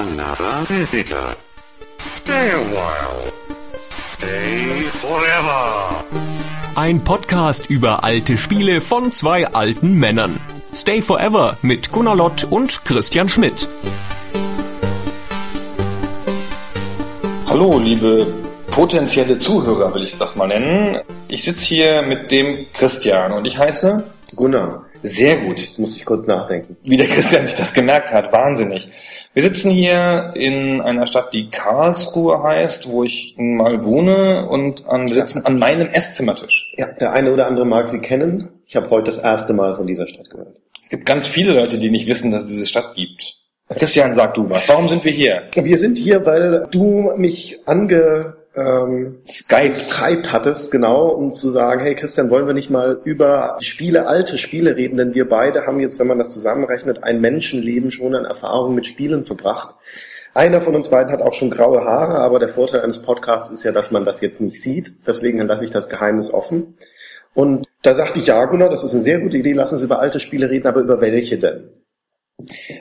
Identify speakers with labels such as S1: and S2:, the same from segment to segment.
S1: another visitor. Stay a while. Stay forever.
S2: Ein Podcast über alte Spiele von zwei alten Männern. Stay Forever mit Gunnar Lott und Christian Schmidt.
S3: Hallo, liebe potenzielle Zuhörer, will ich das mal nennen. Ich sitze hier mit dem Christian und ich heiße
S4: Gunnar.
S3: sehr gut,
S4: Muss ich kurz nachdenken.
S3: wie der Christian sich das gemerkt hat. Wahnsinnig. Wir sitzen hier in einer Stadt, die Karlsruhe heißt, wo ich mal wohne und an, wir sitzen an meinem Esszimmertisch.
S4: Ja, der eine oder andere mag sie kennen. Ich habe heute das erste Mal von dieser Stadt gehört.
S3: Es gibt ganz viele Leute, die nicht wissen, dass es diese Stadt gibt. Christian, sag du was. Warum sind wir hier?
S4: Wir sind hier, weil du mich ange ähm,
S3: Skype.
S4: Skype hattest, genau, um zu sagen, hey Christian, wollen wir nicht mal über Spiele, alte Spiele reden, denn wir beide haben jetzt, wenn man das zusammenrechnet, ein Menschenleben schon an Erfahrung mit Spielen verbracht. Einer von uns beiden hat auch schon graue Haare, aber der Vorteil eines Podcasts ist ja, dass man das jetzt nicht sieht. Deswegen lasse ich das Geheimnis offen. Und da sagte ich, ja, Gunnar, das ist eine sehr gute Idee, lass uns über alte Spiele reden, aber über welche denn?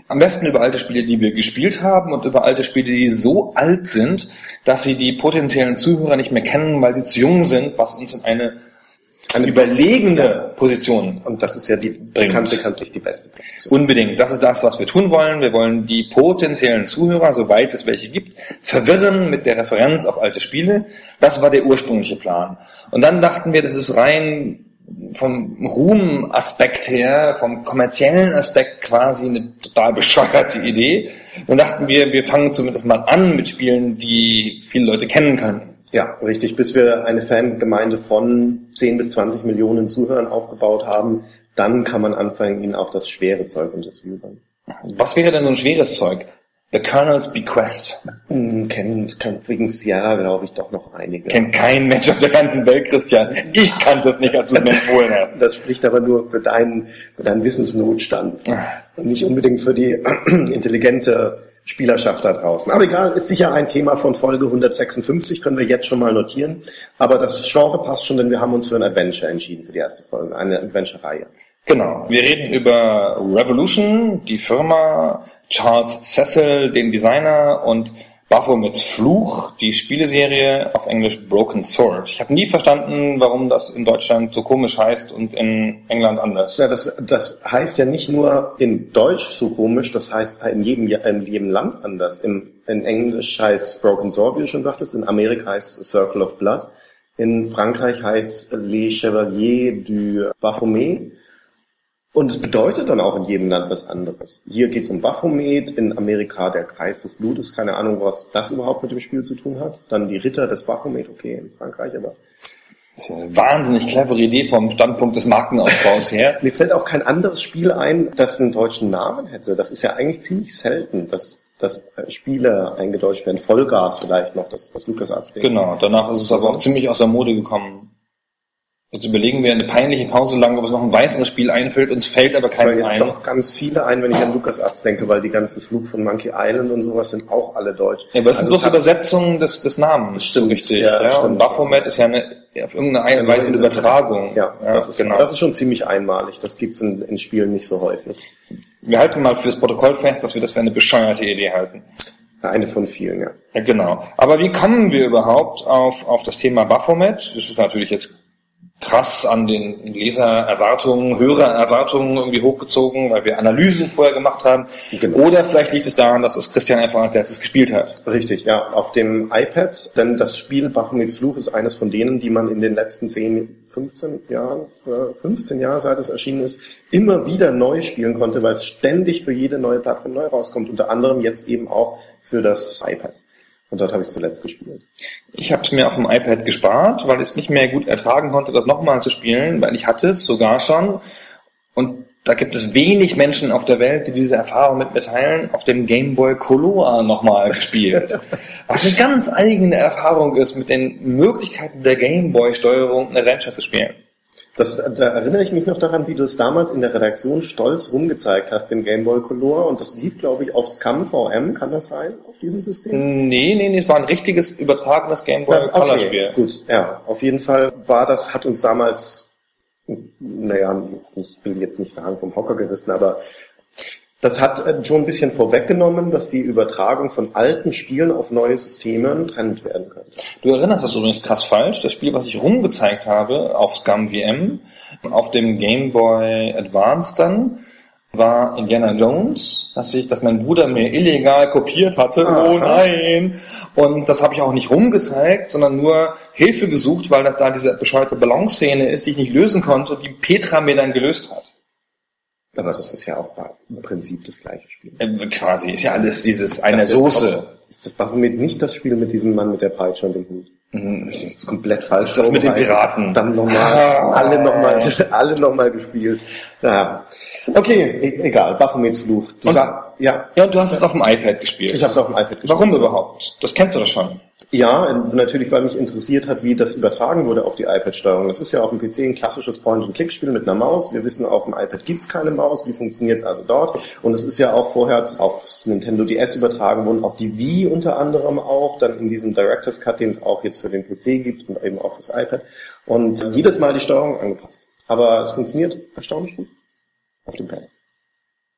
S3: Am besten über alte Spiele, die wir gespielt haben und über alte Spiele, die so alt sind, dass sie die potenziellen Zuhörer nicht mehr kennen, weil sie zu jung sind, was uns in eine, eine überlegene Position
S4: Und das ist ja die bekannt, bekanntlich die beste Position.
S3: Unbedingt. Das ist das, was wir tun wollen. Wir wollen die potenziellen Zuhörer, soweit es welche gibt, verwirren mit der Referenz auf alte Spiele. Das war der ursprüngliche Plan. Und dann dachten wir, das ist rein vom Ruhmaspekt her, vom kommerziellen Aspekt quasi eine total bescheuerte Idee. Dann dachten wir, wir fangen zumindest mal an mit Spielen, die viele Leute kennen können.
S4: Ja, richtig. Bis wir eine Fangemeinde von 10 bis 20 Millionen Zuhörern aufgebaut haben, dann kann man anfangen, ihnen auch das schwere Zeug unterzujubeln.
S3: Was wäre denn so ein schweres Zeug? The Colonel's Bequest.
S4: Hm, Kennt, kennt wegen Sierra, glaube ich, doch noch einige.
S3: Kennt kein Mensch auf der ganzen Welt, Christian. Ich kannte es nicht, als du es mir empfohlen hast.
S4: Das spricht aber nur für deinen, für deinen Wissensnotstand. Und nicht unbedingt für die intelligente Spielerschaft da draußen. Aber egal, ist sicher ein Thema von Folge 156, können wir jetzt schon mal notieren. Aber das Genre passt schon, denn wir haben uns für ein Adventure entschieden für die erste Folge, eine Adventure-Reihe.
S3: Genau. Wir reden über Revolution, die Firma, Charles Cecil, den Designer und Baphomets Fluch, die Spieleserie auf Englisch Broken Sword. Ich habe nie verstanden, warum das in Deutschland so komisch heißt und in England anders.
S4: Ja, das, das heißt ja nicht nur in Deutsch so komisch, das heißt in jedem, in jedem Land anders. Im, in Englisch heißt Broken Sword, wie du schon sagtest, in Amerika heißt es Circle of Blood, in Frankreich heißt es Les Chevaliers du Baphomet. Und es bedeutet dann auch in jedem Land was anderes. Hier geht es um Baphomet, in Amerika der Kreis des Blutes, keine Ahnung, was das überhaupt mit dem Spiel zu tun hat. Dann die Ritter des Baphomet, okay, in Frankreich, aber
S3: Das ist eine wahnsinnig clevere Idee vom Standpunkt des Markenaufbaus her.
S4: Mir fällt auch kein anderes Spiel ein, das einen deutschen Namen hätte. Das ist ja eigentlich ziemlich selten, dass, dass äh, Spiele eingedeutscht werden. Vollgas vielleicht noch, das, das LucasArts-Ding.
S3: Genau, danach ist es aber auch ziemlich aus der Mode gekommen. Jetzt überlegen wir eine peinliche Pause lang, ob es noch ein weiteres Spiel einfällt, uns fällt aber keins
S4: jetzt
S3: ein.
S4: doch ganz viele ein, wenn ich an LucasArts denke, weil die ganzen Flug von Monkey Island und sowas sind auch alle deutsch.
S3: Ja, aber es sind
S4: Also
S3: bloß
S4: es hat-
S3: Übersetzungen des, des Namens.
S4: Stimmt,
S3: richtig.
S4: ja,
S3: Ja,
S4: stimmt.
S3: Und Baphomet ist ja eine, auf irgendeine und Weise eine Übertragung.
S4: Ja, das, ist,
S3: genau.
S4: das ist schon ziemlich einmalig. Das gibt's in, in Spielen nicht so häufig.
S3: wir halten mal fürs Protokoll fest, dass wir das für eine bescheuerte Idee halten.
S4: Eine von vielen, ja.
S3: Ja, genau. Aber wie kommen wir überhaupt auf, auf das Thema Baphomet? Das ist natürlich jetzt krass an den Lesererwartungen, Hörererwartungen irgendwie hochgezogen, weil wir Analysen vorher gemacht haben.
S4: Genau.
S3: Oder vielleicht liegt es daran, dass es Christian einfach als letztes gespielt hat.
S4: Richtig, ja, auf dem iPad, denn das Spiel Baphomets Fluch ist eines von denen, die man in den letzten 10, 15 Jahren, äh, 15 Jahre, seit es erschienen ist, immer wieder neu spielen konnte, weil es ständig für jede neue Plattform neu rauskommt, unter anderem jetzt eben auch für das iPad. Und dort habe ich zuletzt gespielt.
S3: Ich habe es mir auf dem iPad gespart, weil ich es nicht mehr gut ertragen konnte, das nochmal zu spielen, weil ich hatte es sogar schon. Und da gibt es wenig Menschen auf der Welt, die diese Erfahrung mit mir teilen, auf dem Game Boy Color nochmal gespielt. Was eine ganz eigene Erfahrung ist, mit den Möglichkeiten der Game Boy Steuerung ein Adventure zu spielen.
S4: Das, da erinnere ich mich noch daran, wie du es damals in der Redaktion stolz rumgezeigt hast, dem Game Boy Color. Und das lief, glaube ich, auf Scan VM, kann das sein, auf diesem System?
S3: Nee, nee, nee, es war ein richtiges übertragenes Game Boy
S4: Ja,
S3: Color Spiel.
S4: gut, ja. Auf jeden Fall war das, hat uns damals, naja, jetzt nicht, ich will jetzt nicht sagen vom Hocker gerissen, aber Das hat äh, schon ein bisschen vorweggenommen, dass die Übertragung von alten Spielen auf neue Systeme trennt werden könnte.
S3: Du erinnerst das übrigens krass falsch. Das Spiel, was ich rumgezeigt habe auf Scum VM, auf dem Game Boy Advance dann, war Indiana Jones, dass ich, dass mein Bruder mir illegal kopiert hatte.
S4: Aha.
S3: Oh nein! Und das habe ich auch nicht rumgezeigt, sondern nur Hilfe gesucht, weil das da diese bescheuerte Ballonszene ist, die ich nicht lösen konnte, die Petra mir dann gelöst hat.
S4: Aber das ist ja auch im Prinzip das gleiche Spiel.
S3: Äh, quasi ist ja alles dieses eine Soße.
S4: Ist das Baphomet nicht das Spiel mit diesem Mann mit der Peitsche und dem Hut?
S3: Mhm.
S4: Ich jetzt komplett falsch.
S3: Das mit den. Piraten.
S4: Dann nochmal,
S3: Ah.
S4: alle nochmal, alle nochmal gespielt. Ja. Okay, e egal. Baphomets Fluch. Du sag, ja.
S3: Ja, und du hast es auf dem iPad gespielt.
S4: Ich habe es auf dem iPad gespielt.
S3: Warum überhaupt? Das kennst du doch schon.
S4: Ja, natürlich, weil mich interessiert hat, wie das übertragen wurde auf die iPad-Steuerung. Das ist ja auf dem PC ein klassisches Point-and-Click-Spiel mit einer Maus. Wir wissen, auf dem iPad gibt's keine Maus. Wie funktioniert es also dort? Und es ist ja auch vorher aufs Nintendo DS übertragen worden, auf die Wii unter anderem auch, dann in diesem Director's Cut, den es auch jetzt für den PC gibt und eben auch fürs iPad. Und jedes Mal die Steuerung angepasst. Aber es funktioniert erstaunlich gut auf dem Pad.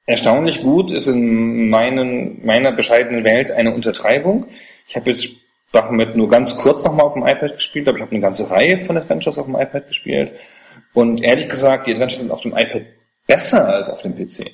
S3: Erstaunlich gut ist in meinen, meiner bescheidenen Welt eine Untertreibung. Ich habe jetzt Baphomet nur ganz kurz nochmal auf dem iPad gespielt, aber ich habe eine ganze Reihe von Adventures auf dem iPad gespielt. Und ehrlich gesagt, die Adventures sind auf dem iPad besser als auf dem PC.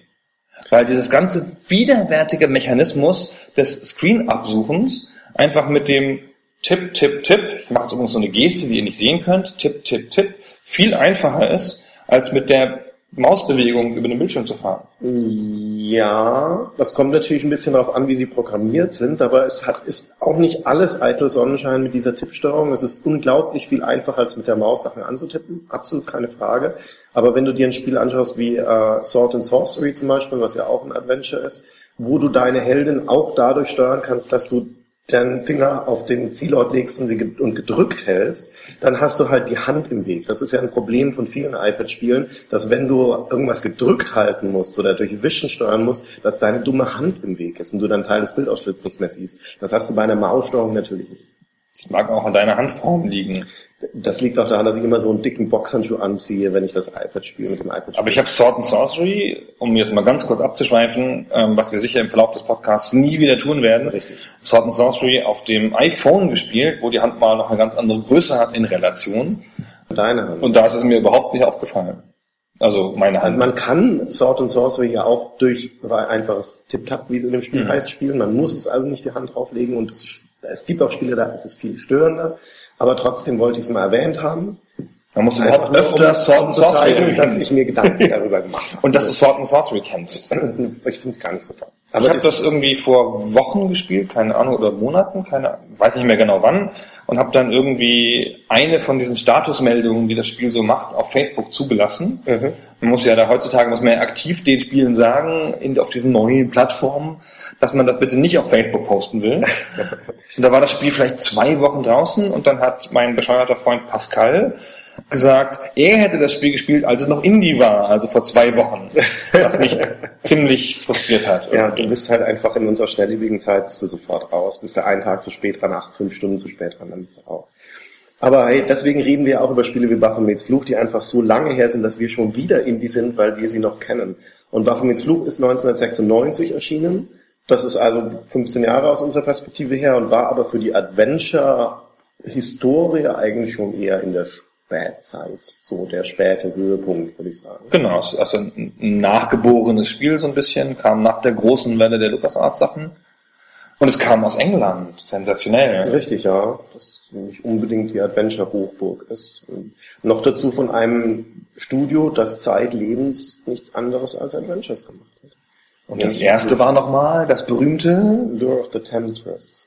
S3: Weil dieses ganze widerwärtige Mechanismus des Screen-Absuchens einfach mit dem Tipp, Tipp, Tipp, ich mache jetzt übrigens so eine Geste, die ihr nicht sehen könnt, Tipp, Tipp, Tipp, viel einfacher ist, als mit der Mausbewegung über den Bildschirm zu fahren.
S4: Ja, das kommt natürlich ein bisschen darauf an, wie sie programmiert sind, aber es hat, ist auch nicht alles eitel Sonnenschein mit dieser Tippsteuerung. Es ist unglaublich viel einfacher, als mit der Maus Sachen anzutippen. Absolut keine Frage. Aber wenn du dir ein Spiel anschaust wie äh, Sword and Sorcery zum Beispiel, was ja auch ein Adventure ist, wo du deine Heldin auch dadurch steuern kannst, dass du deinen Finger auf den Zielort legst und sie ge- und gedrückt hältst, dann hast du halt die Hand im Weg. Das ist ja ein Problem von vielen iPad-Spielen, dass wenn du irgendwas gedrückt halten musst oder durch Wischen steuern musst, dass deine dumme Hand im Weg ist und du dann Teil des Bildausschnitts nicht mehr siehst. Das hast du bei einer Maussteuerung natürlich nicht.
S3: Das mag auch an deiner Handform liegen.
S4: Das liegt auch daran, dass ich immer so einen dicken Boxhandschuh anziehe, wenn ich das iPad spiele mit dem iPad.
S3: Aber ich habe Sword and Sorcery, um jetzt mal ganz kurz abzuschweifen, ähm, was wir sicher im Verlauf des Podcasts nie wieder tun werden.
S4: Richtig.
S3: Sword and Sorcery auf dem iPhone gespielt, wo die Hand mal noch eine ganz andere Größe hat in Relation.
S4: deine Hand.
S3: Und da ist es mir überhaupt nicht aufgefallen. Also meine Hand.
S4: Man kann Sword and Sorcery ja auch durch einfaches Tip-Tap, wie es in dem Spiel
S3: Mhm.
S4: heißt, spielen. Man muss es also nicht die Hand drauflegen und es, es gibt auch Spiele, da ist es viel störender. Aber trotzdem wollte ich es mal erwähnt haben.
S3: Man muss überhaupt öfter Sword and Sorcery
S4: zeigen, dass ich mir Gedanken darüber gemacht habe.
S3: Und dass du Sword and Sorcery kennst.
S4: ich finde es gar nicht so toll.
S3: ich habe das irgendwie vor Wochen gespielt, keine Ahnung, oder Monaten, keine, weiß nicht mehr genau wann, und habe dann irgendwie eine von diesen Statusmeldungen, die das Spiel so macht, auf Facebook zugelassen.
S4: Mhm.
S3: Man muss ja da heutzutage muss man ja aktiv den Spielen sagen, in, auf diesen neuen Plattformen, dass man das bitte nicht auf Facebook posten will. und da war das Spiel vielleicht zwei Wochen draußen und dann hat mein bescheuerter Freund Pascal gesagt, er hätte das Spiel gespielt, als es noch Indie war, also vor zwei Wochen. Was mich ziemlich frustriert hat.
S4: Ja, du bist halt einfach in unserer schnelllebigen Zeit, bist du sofort raus. Bist du einen Tag zu spät dran, acht, fünf Stunden zu spät dran, dann bist du raus. Aber hey, deswegen reden wir auch über Spiele wie Baphomets Fluch, die einfach so lange her sind, dass wir schon wieder Indie sind, weil wir sie noch kennen. Und Baphomets Fluch ist 1996 erschienen. Das ist also 15 Jahre aus unserer Perspektive her und war aber für die Adventure-Historie eigentlich schon eher in der Spätzeit. So der späte Höhepunkt, würde ich sagen.
S3: Genau, also ein nachgeborenes Spiel so ein bisschen, kam nach der großen Welle der LucasArts-Sachen. Und es kam aus England, sensationell.
S4: Richtig, ja. Das nicht unbedingt die Adventure-Hochburg ist. Und noch dazu von einem Studio, das zeitlebens nichts anderes als Adventures gemacht hat.
S3: Und das erste war nochmal das berühmte...
S4: Lure of the Temptress.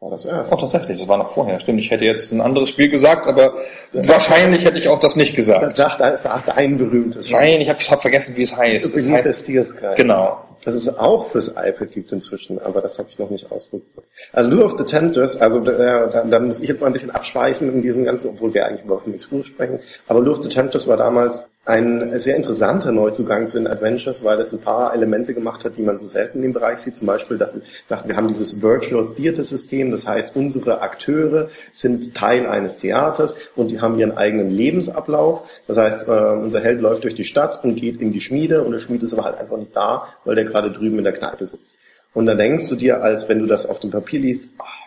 S4: War das erste.
S3: Oh, tatsächlich, das war noch vorher. Stimmt, ich hätte jetzt ein anderes Spiel gesagt, aber wahrscheinlich hätte ich auch das nicht
S4: Das
S3: gesagt.
S4: sagt, das sagt ein berühmtes Spiel.
S3: Nein, ich habe hab vergessen, wie es heißt.
S4: Beneath the
S3: heißt
S4: Sky.
S3: genau.
S4: Das es auch fürs iPad gibt inzwischen, aber das habe ich noch nicht ausprobiert. Also Lure of the Temptress, also da, da, da muss ich jetzt mal ein bisschen abschweifen in diesem Ganzen, obwohl wir eigentlich über Rouge sprechen. Aber Lure of the Temptress war damals ein sehr interessanter Neuzugang zu den Adventures, weil es ein paar Elemente gemacht hat, die man so selten in dem Bereich sieht. Zum Beispiel, dass sagt, wir haben dieses Virtual Theater System, das heißt, unsere Akteure sind Teil eines Theaters und die haben ihren eigenen Lebensablauf. Das heißt, äh, unser Held läuft durch die Stadt und geht in die Schmiede und der Schmied ist aber halt einfach nicht da, weil der gerade drüben in der Kneipe sitzt. Und dann denkst du dir, als wenn du das auf dem Papier liest, oh,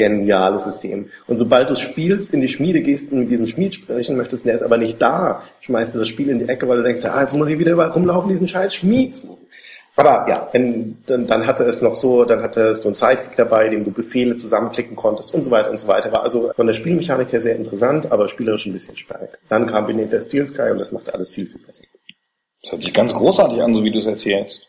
S4: geniales System. Und sobald du spielst, in die Schmiede gehst und mit diesem Schmied sprechen möchtest, der ist aber nicht da, schmeißt du das Spiel in die Ecke, weil du denkst, ah, jetzt muss ich wieder überall rumlaufen, diesen scheiß Schmied suchen. Aber ja, wenn, dann, dann hatte es noch so, dann hatte es so einen Sidekick dabei, dem du Befehle zusammenklicken konntest und so weiter und so weiter. War also von der Spielmechanik her sehr interessant, aber spielerisch ein bisschen stark. Dann kam Beneath the Steel Sky und das machte alles viel, viel besser.
S3: Das hört sich ganz großartig an, so wie du es erzählst.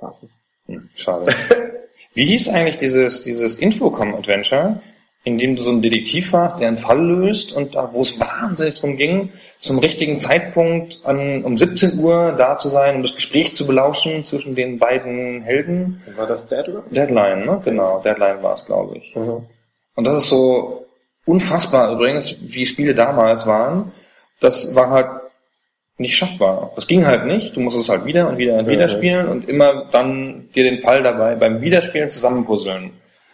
S4: War's nicht.
S3: Hm, schade. wie hieß eigentlich dieses, dieses Infocom-Adventure, in dem du so ein Detektiv warst, der einen Fall löst und da, wo es wahnsinnig drum ging, zum richtigen Zeitpunkt an, um 17 Uhr da zu sein, um das Gespräch zu belauschen zwischen den beiden Helden.
S4: War das Deadline?
S3: Deadline, ne? Genau, Deadline war es, glaube ich.
S4: Mhm.
S3: Und das ist so unfassbar übrigens, wie Spiele damals waren. Das war halt nicht schaffbar. Das ging halt nicht. Du musstest halt wieder und wieder und wieder
S4: ja.
S3: spielen und immer dann dir den Fall dabei beim Wiederspielen zusammenpuzzeln.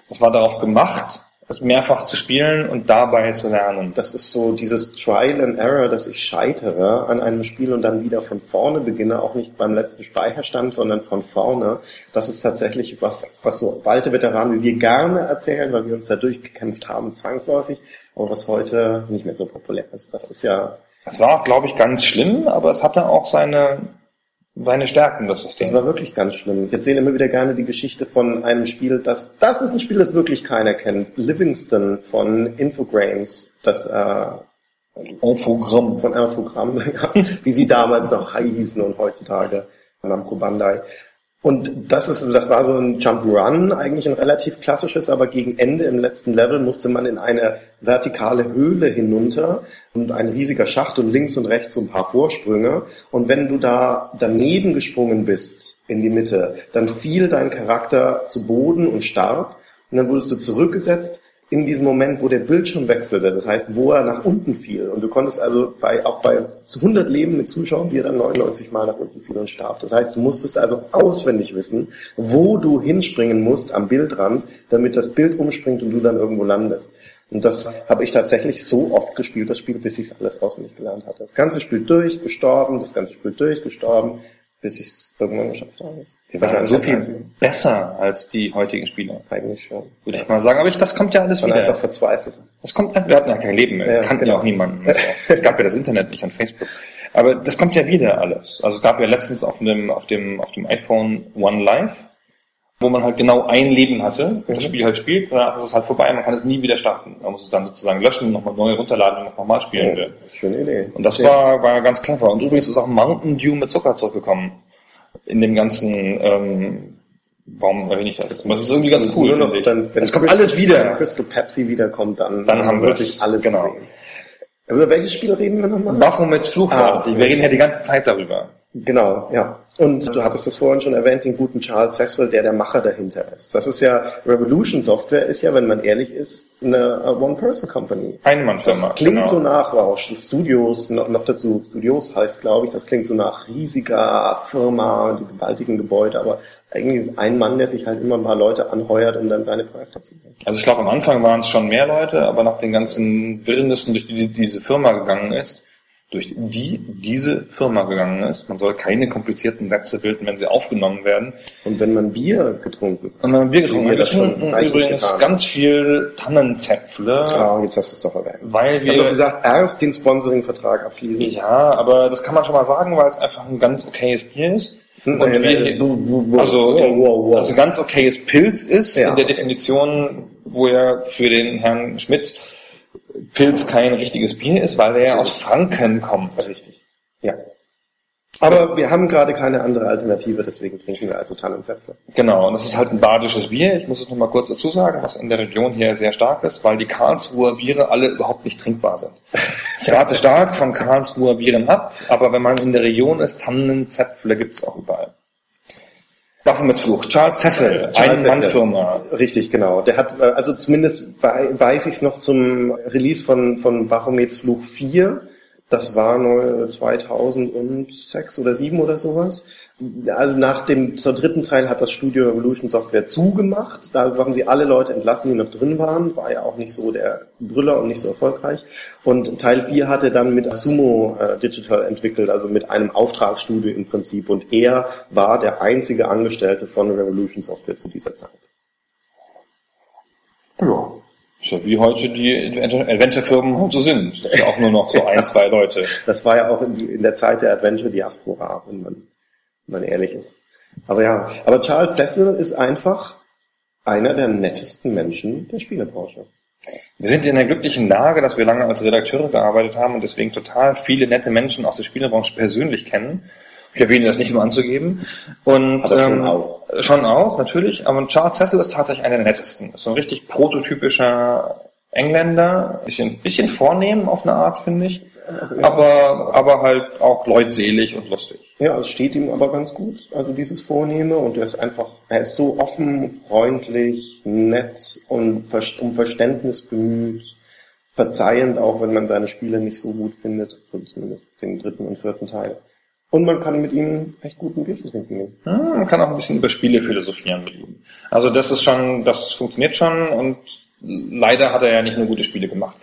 S3: Das war darauf gemacht, es mehrfach zu spielen und dabei zu lernen.
S4: Das ist so dieses Trial and Error, dass ich scheitere an einem Spiel und dann wieder von vorne beginne, auch nicht beim letzten Speicherstand, sondern von vorne. Das ist tatsächlich was, was so alte Veteranen wie wir gerne erzählen, weil wir uns da durchgekämpft haben, zwangsläufig, aber was heute nicht mehr so populär ist. Das ist ja,
S3: Es war auch, glaube ich, ganz schlimm, aber es hatte auch seine, seine Stärken, das
S4: das
S3: System.
S4: war wirklich ganz schlimm. Ich erzähle immer wieder gerne die Geschichte von einem Spiel, das, das ist ein Spiel, das wirklich keiner kennt. Livingston von Infogrames, das, äh,
S3: Infogramm.
S4: von Infogramm, wie sie damals noch hießen und heutzutage Namco Bandai. Und das ist, das war so ein Jump Run, eigentlich ein relativ klassisches, aber gegen Ende im letzten Level musste man in eine vertikale Höhle hinunter und ein riesiger Schacht und links und rechts so ein paar Vorsprünge. Und wenn du da daneben gesprungen bist, in die Mitte, dann fiel dein Charakter zu Boden und starb. Und dann wurdest du zurückgesetzt in diesem Moment, wo der Bildschirm wechselte, das heißt, wo er nach unten fiel. Und du konntest also bei, auch bei zu 100 Leben mit Zuschauern, wie er dann 99 Mal nach unten fiel und starb. Das heißt, du musstest also auswendig wissen, wo du hinspringen musst am Bildrand, damit das Bild umspringt und du dann irgendwo landest. Und das habe ich tatsächlich so oft gespielt, das Spiel, bis ich es alles auswendig gelernt hatte. Das ganze Spiel durch, gestorben, das ganze Spiel durch, gestorben, bis ich es irgendwann geschafft habe.
S3: Wir waren so viel
S4: Einzige.
S3: besser als die heutigen Spieler,
S4: Eigentlich schon.
S3: würde ich mal sagen. Aber ich, das kommt ja alles wieder.
S4: einfach verzweifelt.
S3: Das kommt, wir hatten ja kein Leben mehr.
S4: Ja,
S3: Wir kannten
S4: genau.
S3: ja auch niemanden. so. Es gab ja das Internet nicht und Facebook. Aber das kommt ja wieder alles. Also es gab ja letztens auf dem, auf dem, auf dem iPhone One Live, wo man halt genau ein Leben hatte. Das Spiel halt spielt, danach ist es halt vorbei, man kann es nie wieder starten. Man muss es dann sozusagen löschen, nochmal neu runterladen und nochmal spielen will.
S4: Schöne Idee.
S3: Und das war, war ganz clever. Und übrigens ist auch Mountain Dew mit Zucker zurückgekommen. In dem ganzen, ähm, warum erwähne ich das? Das ist irgendwie ganz cool,
S4: noch dann, wenn
S3: Es kommt
S4: Crystal-
S3: alles wieder.
S4: Wenn Crystal Pepsi wiederkommt, dann,
S3: Dann haben wir
S4: wirklich
S3: es,
S4: alles
S3: genau.
S4: gesehen. Über welches Spiel reden wir nochmal?
S3: Baphomets Fluch
S4: Ah,
S3: es. Wir reden ja die ganze Zeit darüber.
S4: Genau, ja. Und du hattest das vorhin schon erwähnt, den guten Charles Cecil, der der Macher dahinter ist. Das ist ja, Revolution Software ist ja, wenn man ehrlich ist, eine One-Person-Company.
S3: Einmannfirma.
S4: Das klingt
S3: genau.
S4: so nach, wow, Studios, noch, noch dazu, Studios heißt, glaube ich, das klingt so nach riesiger Firma, die gewaltigen Gebäude, aber eigentlich ist ein Mann, der sich halt immer mal Leute anheuert, um dann seine Projekte zu machen.
S3: Also ich glaube, am Anfang waren es schon mehr Leute, aber nach den ganzen Wirrnissen, durch die diese Firma gegangen ist, durch die diese Firma gegangen ist, man soll keine komplizierten Sätze bilden, wenn sie aufgenommen werden.
S4: Und wenn man Bier getrunken
S3: Und wenn man Bier getrunken
S4: wir
S3: hat, wir trinken übrigens
S4: getan.
S3: ganz viel Tannenzäpfle,
S4: Ah, jetzt hast du es doch erwähnt.
S3: weil
S4: Ich habe
S3: wir...
S4: gesagt, erst den Sponsoring-Vertrag abschließen.
S3: Ja, aber das kann man schon mal sagen, weil es einfach ein ganz okayes Bier ist. Und
S4: Nein,
S3: wir,
S4: nein, du-
S3: also,
S4: wow, wow, wow.
S3: also ganz okayes Pilz ist
S4: Ja,
S3: in der. Definition, wo ja für den Herrn Schmidt Pilz kein richtiges Bier ist, weil er ja aus. Franken kommt.
S4: Richtig. Ja. Aber wir haben gerade keine andere Alternative, deswegen trinken wir also Tannenzäpfle.
S3: Genau, und das ist halt ein badisches Bier. Ich muss es nochmal kurz dazu sagen, was in der Region hier sehr stark ist, weil die Karlsruher Biere alle überhaupt nicht trinkbar sind. Ich rate stark von Karlsruher Bieren ab, aber wenn man in der Region ist, Tannenzäpfle gibt's auch überall. Waffenmits Fluch. Charles Cecil,
S4: Charles
S3: eine
S4: Cecil.
S3: Mannfirma.
S4: Richtig, genau. Der hat, äh, also zumindest wei- weiß ich es noch zum Release von, von Baphomets Fluch 4. Das war neu 2006 oder 7 oder sowas. Also nach dem zur dritten Teil hat das Studio Revolution Software zugemacht. Da haben sie alle Leute entlassen, die noch drin waren. War ja auch nicht so der Brüller und nicht so erfolgreich. Und Teil 4 hat er dann mit Sumo äh, Digital entwickelt, also mit einem Auftragsstudio im Prinzip. Und er war der einzige Angestellte von Revolution Software zu dieser Zeit.
S3: Ja. Ist ja wie heute die Adventure-Firmen halt so sind. Ja auch nur noch so ein, zwei Leute.
S4: Das war ja auch in, die, in der Zeit der Adventure-Diaspora, wenn man, wenn man ehrlich ist. Aber ja, aber Charles Cecil ist einfach einer der nettesten Menschen der Spielebranche.
S3: Wir sind in der glücklichen Lage, dass wir lange als Redakteure gearbeitet haben und deswegen total viele nette Menschen aus der Spielebranche persönlich kennen. Ich erwähne das nicht, um anzugeben. Und,
S4: Aber schon
S3: ähm,
S4: auch.
S3: Schon auch, natürlich. Aber Charles Cecil ist tatsächlich einer der nettesten. Ist so ein richtig prototypischer Engländer. Bisschen, bisschen vornehm auf eine Art, finde ich. Aber, aber halt auch leutselig und lustig.
S4: Ja, es steht ihm aber ganz gut, also dieses Vornehme und er ist einfach, er ist so offen, freundlich, nett und um Verständnis bemüht, verzeihend auch, wenn man seine Spiele nicht so gut findet, so zumindest den dritten und vierten Teil. Und man kann mit ihm echt guten Bierchen trinken gehen.
S3: Ja, man kann auch ein bisschen über Spiele philosophieren mit ihm. Also das ist schon, das funktioniert schon und leider hat er ja nicht nur gute Spiele gemacht.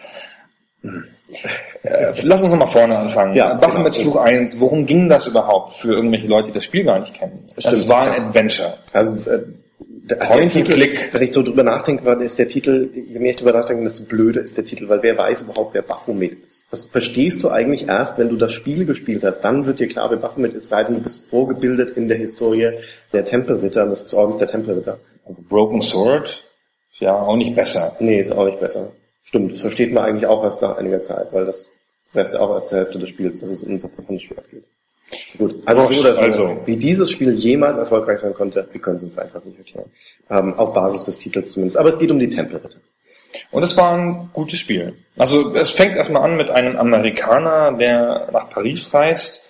S3: Äh, lass uns nochmal vorne anfangen.
S4: Ja,
S3: Baphomets
S4: genau.
S3: Fluch 1, worum ging das überhaupt für irgendwelche Leute, die das Spiel gar nicht kennen? Das
S4: Stimmt.
S3: war ein Adventure.
S4: Also äh, der,
S3: Point
S4: Titel,
S3: click.
S4: wenn ich so drüber nachdenke, ist der Titel, je mehr ich drüber nachdenke, desto blöder ist der Titel, weil wer weiß überhaupt, wer Baphomet ist. Das verstehst du eigentlich erst, wenn du das Spiel gespielt hast. Dann wird dir klar, wer Baphomet ist, sei denn du bist vorgebildet in der Historie der Tempelritter, des Ordens der Tempelritter.
S3: Broken Sword, ja, auch nicht besser.
S4: Nee, ist auch nicht besser. Stimmt, das versteht man eigentlich auch erst nach einiger Zeit, weil das weißt du auch erst zur Hälfte des Spiels, dass es um unser Spiel abgeht. Gut, also
S3: Wurscht,
S4: so oder so,
S3: also.
S4: wie dieses Spiel jemals erfolgreich sein konnte, wir können es uns einfach nicht erklären. Ähm, auf Basis des Titels zumindest. Aber es geht um die Tempelritter.
S3: Und es war ein gutes Spiel. Also es fängt erstmal an mit einem Amerikaner, der nach Paris reist,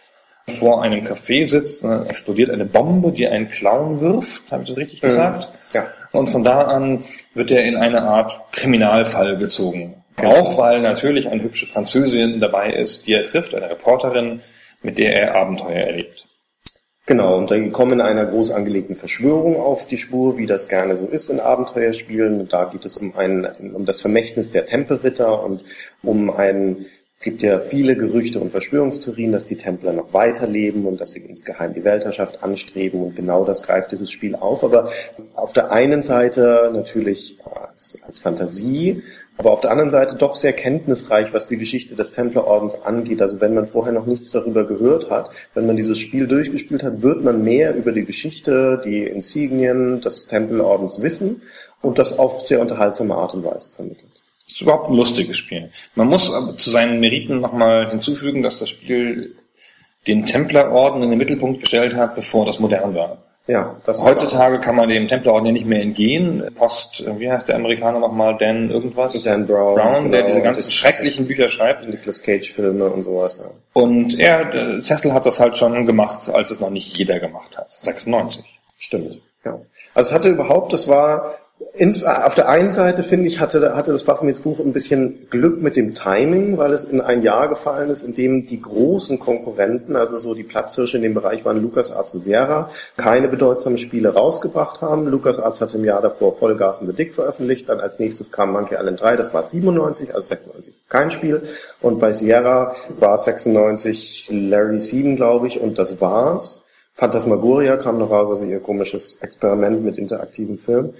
S3: vor einem Café sitzt, und dann explodiert eine Bombe, die einen Clown wirft, habe ich das richtig gesagt?
S4: Ja.
S3: Und von da an wird er in eine Art Kriminalfall gezogen.
S4: Genau.
S3: Auch weil natürlich eine hübsche Französin dabei ist, die er trifft, eine Reporterin, mit der er Abenteuer erlebt.
S4: Genau, und dann kommen einer groß angelegten Verschwörung auf die Spur, wie das gerne so ist in Abenteuerspielen. Und da geht es um ein, um das Vermächtnis der Tempelritter und um ein, es gibt ja viele Gerüchte und Verschwörungstheorien, dass die Templer noch weiterleben und dass sie insgeheim die Weltherrschaft anstreben und genau das greift dieses Spiel auf. Aber auf der einen Seite natürlich als, als Fantasie, aber auf der anderen Seite doch sehr kenntnisreich, was die Geschichte des Templerordens angeht. Also wenn man vorher noch nichts darüber gehört hat, wenn man dieses Spiel durchgespielt hat, wird man mehr über die Geschichte, die Insignien des Tempelordens wissen und das auf sehr unterhaltsame Art und Weise vermittelt.
S3: Das ist überhaupt ein lustiges Spiel. Man muss aber zu seinen Meriten nochmal hinzufügen, dass das Spiel den Templerorden in den Mittelpunkt gestellt hat, bevor das modern war.
S4: Ja,
S3: Heutzutage kann man dem Templerorden ja nicht mehr entgehen. Post, wie heißt der Amerikaner nochmal? Dan irgendwas?
S4: Dan Brown,
S3: Brown, der
S4: genau,
S3: diese ganzen schrecklichen Bücher schreibt.
S4: Nicolas Cage Filme und sowas. Ja.
S3: Und er, der Cecil hat das halt schon gemacht, als es noch nicht jeder gemacht hat. 96.
S4: Stimmt. Ja. Also es hatte überhaupt, das war auf der einen Seite finde ich hatte hatte das Baphomets Buch ein bisschen Glück mit dem Timing, weil es in ein Jahr gefallen ist, in dem die großen Konkurrenten, also so die Platzhirsche in dem Bereich waren LucasArts und Sierra, keine bedeutsamen Spiele rausgebracht haben. LucasArts hatte im Jahr davor Vollgas in the Dick veröffentlicht, dann als nächstes kam Monkey Island 3, das war 97, also 96 kein Spiel und bei Sierra war 96 Larry 7, glaube ich, und das war's. Phantasmagoria kam noch raus, also ihr komisches Experiment mit interaktiven Filmen.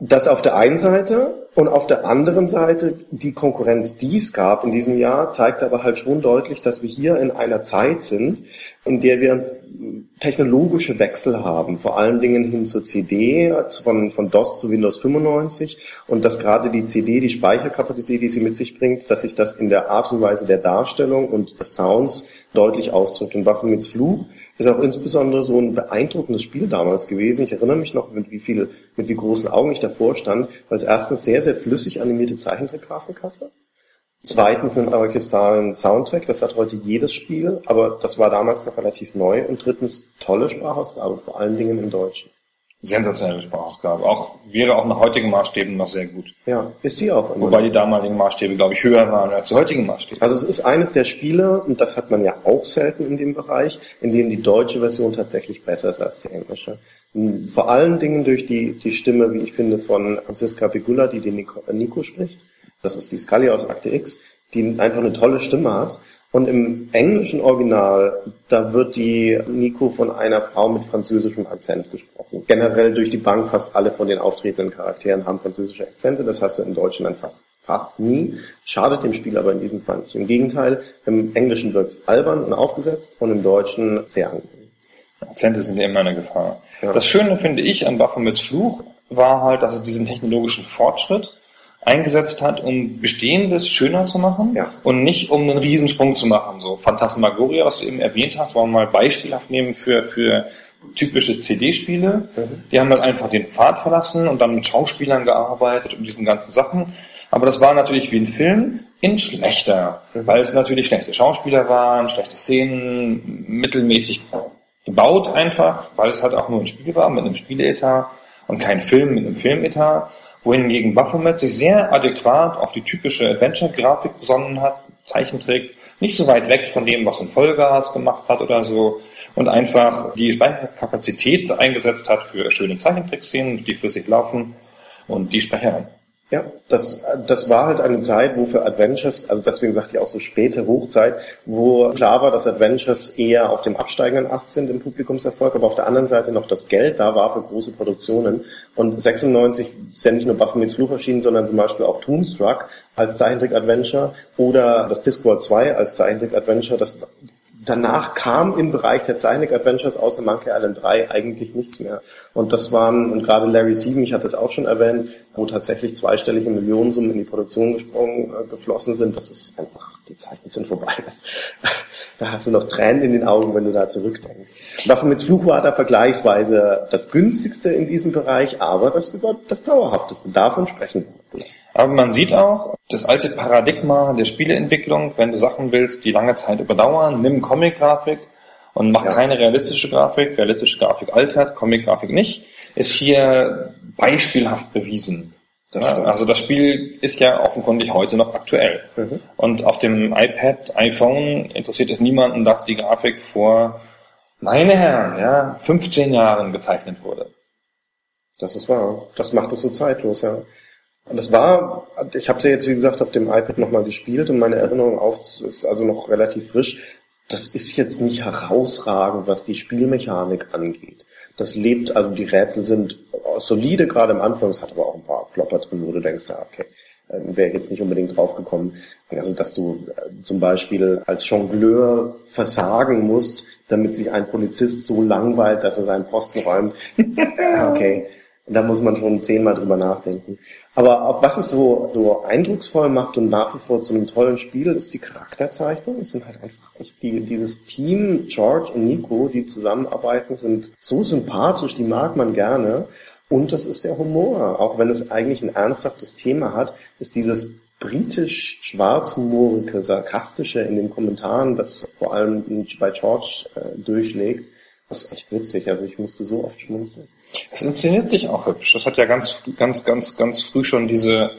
S4: Das auf der einen Seite und auf der anderen Seite die Konkurrenz, die es gab in diesem Jahr, zeigt aber halt schon deutlich, dass wir hier in einer Zeit sind, in der wir technologische Wechsel haben, vor allen Dingen hin zur CD, von, von DOS zu Windows 95 und dass gerade die CD, die Speicherkapazität, die sie mit sich bringt, dass sich das in der Art und Weise der Darstellung und des Sounds deutlich ausdrückt. Und Baphomets Fluch ist auch insbesondere so ein beeindruckendes Spiel damals gewesen. Ich erinnere mich noch, mit wie viel, mit wie großen Augen ich davor stand, weil es erstens sehr, sehr flüssig animierte Zeichentrickgrafik hatte. Zweitens einen orchestralen Soundtrack, das hat heute jedes Spiel, aber das war damals noch relativ neu. Und drittens tolle Sprachausgabe, vor allen Dingen im Deutschen.
S3: Sensationelle Sprachausgabe. Auch, wäre auch nach heutigen Maßstäben noch sehr gut.
S4: Ja, ist sie auch.
S3: Wobei die damaligen Maßstäbe, glaube ich, höher waren als die heutigen Maßstäbe.
S4: Also es ist eines der Spiele, und das hat man ja auch selten in dem Bereich, in dem die deutsche Version tatsächlich besser ist als die englische. Vor allen Dingen durch die, die Stimme, wie ich finde, von Franziska Pigula, die den Nico, Nico spricht. Das ist die Scully aus Akte X, die einfach eine tolle Stimme hat und im englischen Original, da wird die Nico von einer Frau mit französischem Akzent gesprochen. Generell durch die Bank fast alle von den auftretenden Charakteren haben französische Akzente. Das hast du im Deutschen dann fast, fast nie. Schadet dem Spiel aber in diesem Fall nicht. Im Gegenteil, im Englischen wird's albern und aufgesetzt und im Deutschen sehr angenehm.
S3: Akzente sind immer eine Gefahr. Ja. Das Schöne finde ich an Baphomets Fluch war halt, dass es diesen technologischen Fortschritt eingesetzt hat, um Bestehendes schöner zu machen
S4: ja.
S3: und nicht um einen Riesensprung zu machen. So Phantasmagoria, was du eben erwähnt hast, wollen wir mal beispielhaft nehmen für, für typische CD-Spiele. Mhm. Die haben halt einfach den Pfad verlassen und dann mit Schauspielern gearbeitet und diesen ganzen Sachen. Aber das war natürlich wie ein Film in schlechter, mhm. weil es natürlich schlechte Schauspieler waren, schlechte Szenen, mittelmäßig gebaut einfach, weil es halt auch nur ein Spiel war mit einem Spieletat und kein Film mit einem Filmetat wohingegen Baphomet sich sehr adäquat auf die typische Adventure-Grafik besonnen hat, Zeichentrick, nicht so weit weg von dem, was ein Vollgas gemacht hat oder so, und einfach die Speicherkapazität eingesetzt hat für schöne Zeichentrick-Szenen, die flüssig laufen und die Sprecherin.
S4: Ja, das, das war halt eine Zeit, wo für Adventures, also deswegen sagt ihr auch so späte Hochzeit, wo klar war, dass Adventures eher auf dem absteigenden Ast sind im Publikumserfolg, aber auf der anderen Seite noch das Geld da war für große Produktionen. Und 96 ist ja nicht nur Baphomets Fluch erschienen, sondern zum Beispiel auch Toonstruck als Zeichentrick-Adventure oder das Discworld 2 als Zeichentrick-Adventure. Das danach kam im Bereich der Zeichentrick Adventures außer Monkey Island 3 eigentlich nichts mehr. Und das waren, und gerade Larry Sieben, ich hatte es auch schon erwähnt, wo tatsächlich zweistellige Millionensummen in die Produktion gesprungen, äh, geflossen sind, das ist einfach, die Zeiten sind vorbei. Das, da hast du noch Tränen in den Augen, wenn du da zurückdenkst. Baphomets Fluch war da vergleichsweise das günstigste in diesem Bereich, aber das über das dauerhafteste. Davon sprechen wir.
S3: Aber man sieht auch, das alte Paradigma der Spieleentwicklung, wenn du Sachen willst, die lange Zeit überdauern, nimm Comic-Grafik und mach ja. keine realistische Grafik. Realistische Grafik altert, Comic-Grafik nicht, ist hier beispielhaft bewiesen. Ja, also das Spiel ist ja offenkundig heute noch aktuell. Mhm. Und auf dem iPad, iPhone interessiert es niemanden, dass die Grafik vor, meine Herren, ja, 15 Jahren gezeichnet wurde.
S4: Das ist wahr. Das macht es so zeitlos, ja. Und es war, ich habe sie jetzt wie gesagt auf dem iPad nochmal gespielt und meine Erinnerung auf ist also noch relativ frisch. Das ist jetzt nicht herausragend, was die Spielmechanik angeht. Das lebt, also die Rätsel sind solide, gerade am Anfang, es hat aber auch ein paar Klopper drin, wo du denkst, ja, okay, äh, wäre jetzt nicht unbedingt draufgekommen. Also, dass du äh, zum Beispiel als Jongleur versagen musst, damit sich ein Polizist so langweilt, dass er seinen Posten räumt. okay. Da muss man schon zehnmal drüber nachdenken. Aber was es so, so eindrucksvoll macht und nach wie vor zu einem tollen Spiel, ist die Charakterzeichnung. Es sind halt einfach echt die, dieses Team, George und Nico, die zusammenarbeiten, sind so sympathisch, die mag man gerne. Und das ist der Humor. Auch wenn es eigentlich ein ernsthaftes Thema hat, ist dieses britisch-schwarzhumorige, sarkastische in den Kommentaren, das vor allem bei George äh, durchschlägt, das ist echt witzig. Also ich musste so oft schmunzeln.
S3: Es inszeniert sich auch hübsch. Das hat ja ganz, ganz, ganz, ganz früh schon diese,